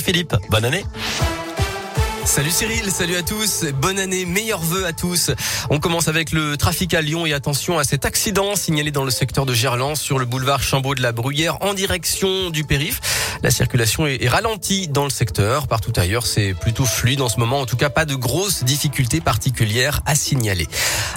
Philippe, bonne année. Salut Cyril, salut à tous, bonne année, meilleurs vœux à tous. On commence avec le trafic à Lyon et attention à cet accident signalé dans le secteur de Gerland sur le boulevard Chambaud de la Bruyère en direction du périph'. La circulation est ralentie dans le secteur. Partout ailleurs, c'est plutôt fluide en ce moment. En tout cas, pas de grosses difficultés particulières à signaler.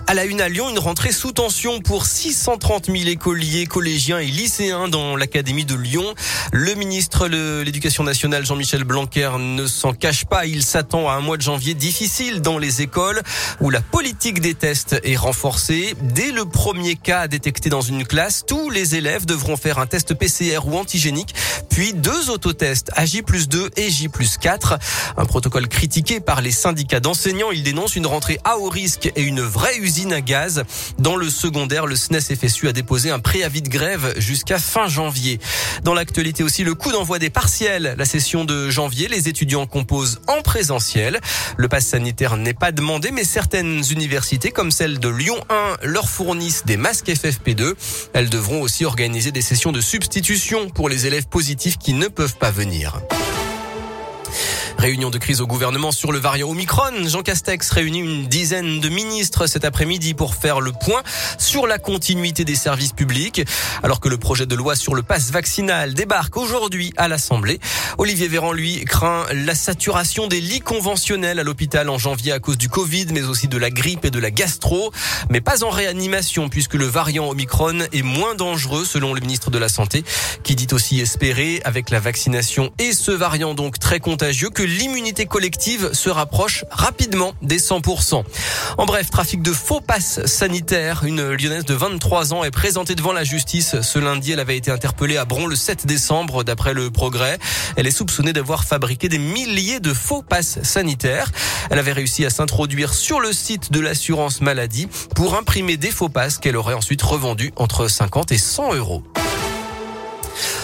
À la une à Lyon, une rentrée sous tension pour 630 000 écoliers, collégiens et lycéens dans l'académie de Lyon. Le ministre de l'Éducation nationale, Jean-Michel Blanquer, ne s'en cache pas. Il s'attend à un mois de janvier difficile dans les écoles où la politique des tests est renforcée. Dès le premier cas détecté dans une classe, tous les élèves devront faire un test PCR ou antigénique, puis deux autotests à J 2 et J 4. Un protocole critiqué par les syndicats d'enseignants. Ils dénoncent une rentrée à haut risque et une vraie usine à gaz. Dans le secondaire, le SNES FSU a déposé un préavis de grève jusqu'à fin janvier. Dans l'actualité aussi, le coup d'envoi des partiels. La session de janvier, les étudiants composent en présence le pass sanitaire n'est pas demandé, mais certaines universités, comme celle de Lyon 1, leur fournissent des masques FFP2. Elles devront aussi organiser des sessions de substitution pour les élèves positifs qui ne peuvent pas venir. Réunion de crise au gouvernement sur le variant Omicron. Jean Castex réunit une dizaine de ministres cet après-midi pour faire le point sur la continuité des services publics. Alors que le projet de loi sur le pass vaccinal débarque aujourd'hui à l'Assemblée, Olivier Véran, lui, craint la saturation des lits conventionnels à l'hôpital en janvier à cause du Covid, mais aussi de la grippe et de la gastro, mais pas en réanimation puisque le variant Omicron est moins dangereux selon le ministre de la Santé, qui dit aussi espérer avec la vaccination et ce variant donc très contagieux que l'immunité collective se rapproche rapidement des 100%. En bref, trafic de faux passes sanitaires. Une lyonnaise de 23 ans est présentée devant la justice. Ce lundi, elle avait été interpellée à Bron le 7 décembre, d'après le progrès. Elle est soupçonnée d'avoir fabriqué des milliers de faux passes sanitaires. Elle avait réussi à s'introduire sur le site de l'assurance maladie pour imprimer des faux passes qu'elle aurait ensuite revendus entre 50 et 100 euros.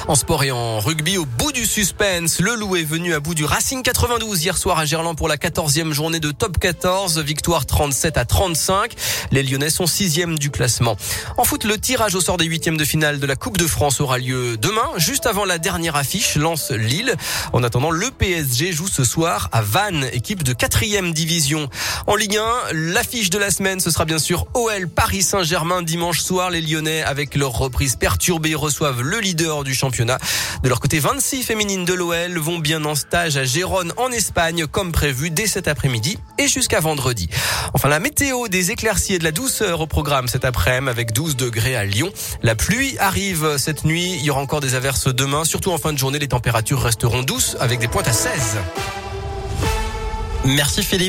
En sport et en rugby, au bout du suspense, le loup est venu à bout du Racing 92 hier soir à Gerland pour la 14e journée de top 14. Victoire 37 à 35. Les Lyonnais sont sixième du classement. En foot, le tirage au sort des huitièmes de finale de la Coupe de France aura lieu demain, juste avant la dernière affiche, lance Lille. En attendant, le PSG joue ce soir à Vannes, équipe de quatrième division. En Ligue 1, l'affiche de la semaine, ce sera bien sûr OL Paris Saint-Germain dimanche soir. Les Lyonnais, avec leur reprise perturbée, reçoivent le leader du de leur côté, 26 féminines de l'OL vont bien en stage à Gérone en Espagne comme prévu dès cet après-midi et jusqu'à vendredi. Enfin, la météo des éclaircies et de la douceur au programme cet après-midi avec 12 degrés à Lyon. La pluie arrive cette nuit. Il y aura encore des averses demain. Surtout en fin de journée, les températures resteront douces avec des pointes à 16. Merci Philippe.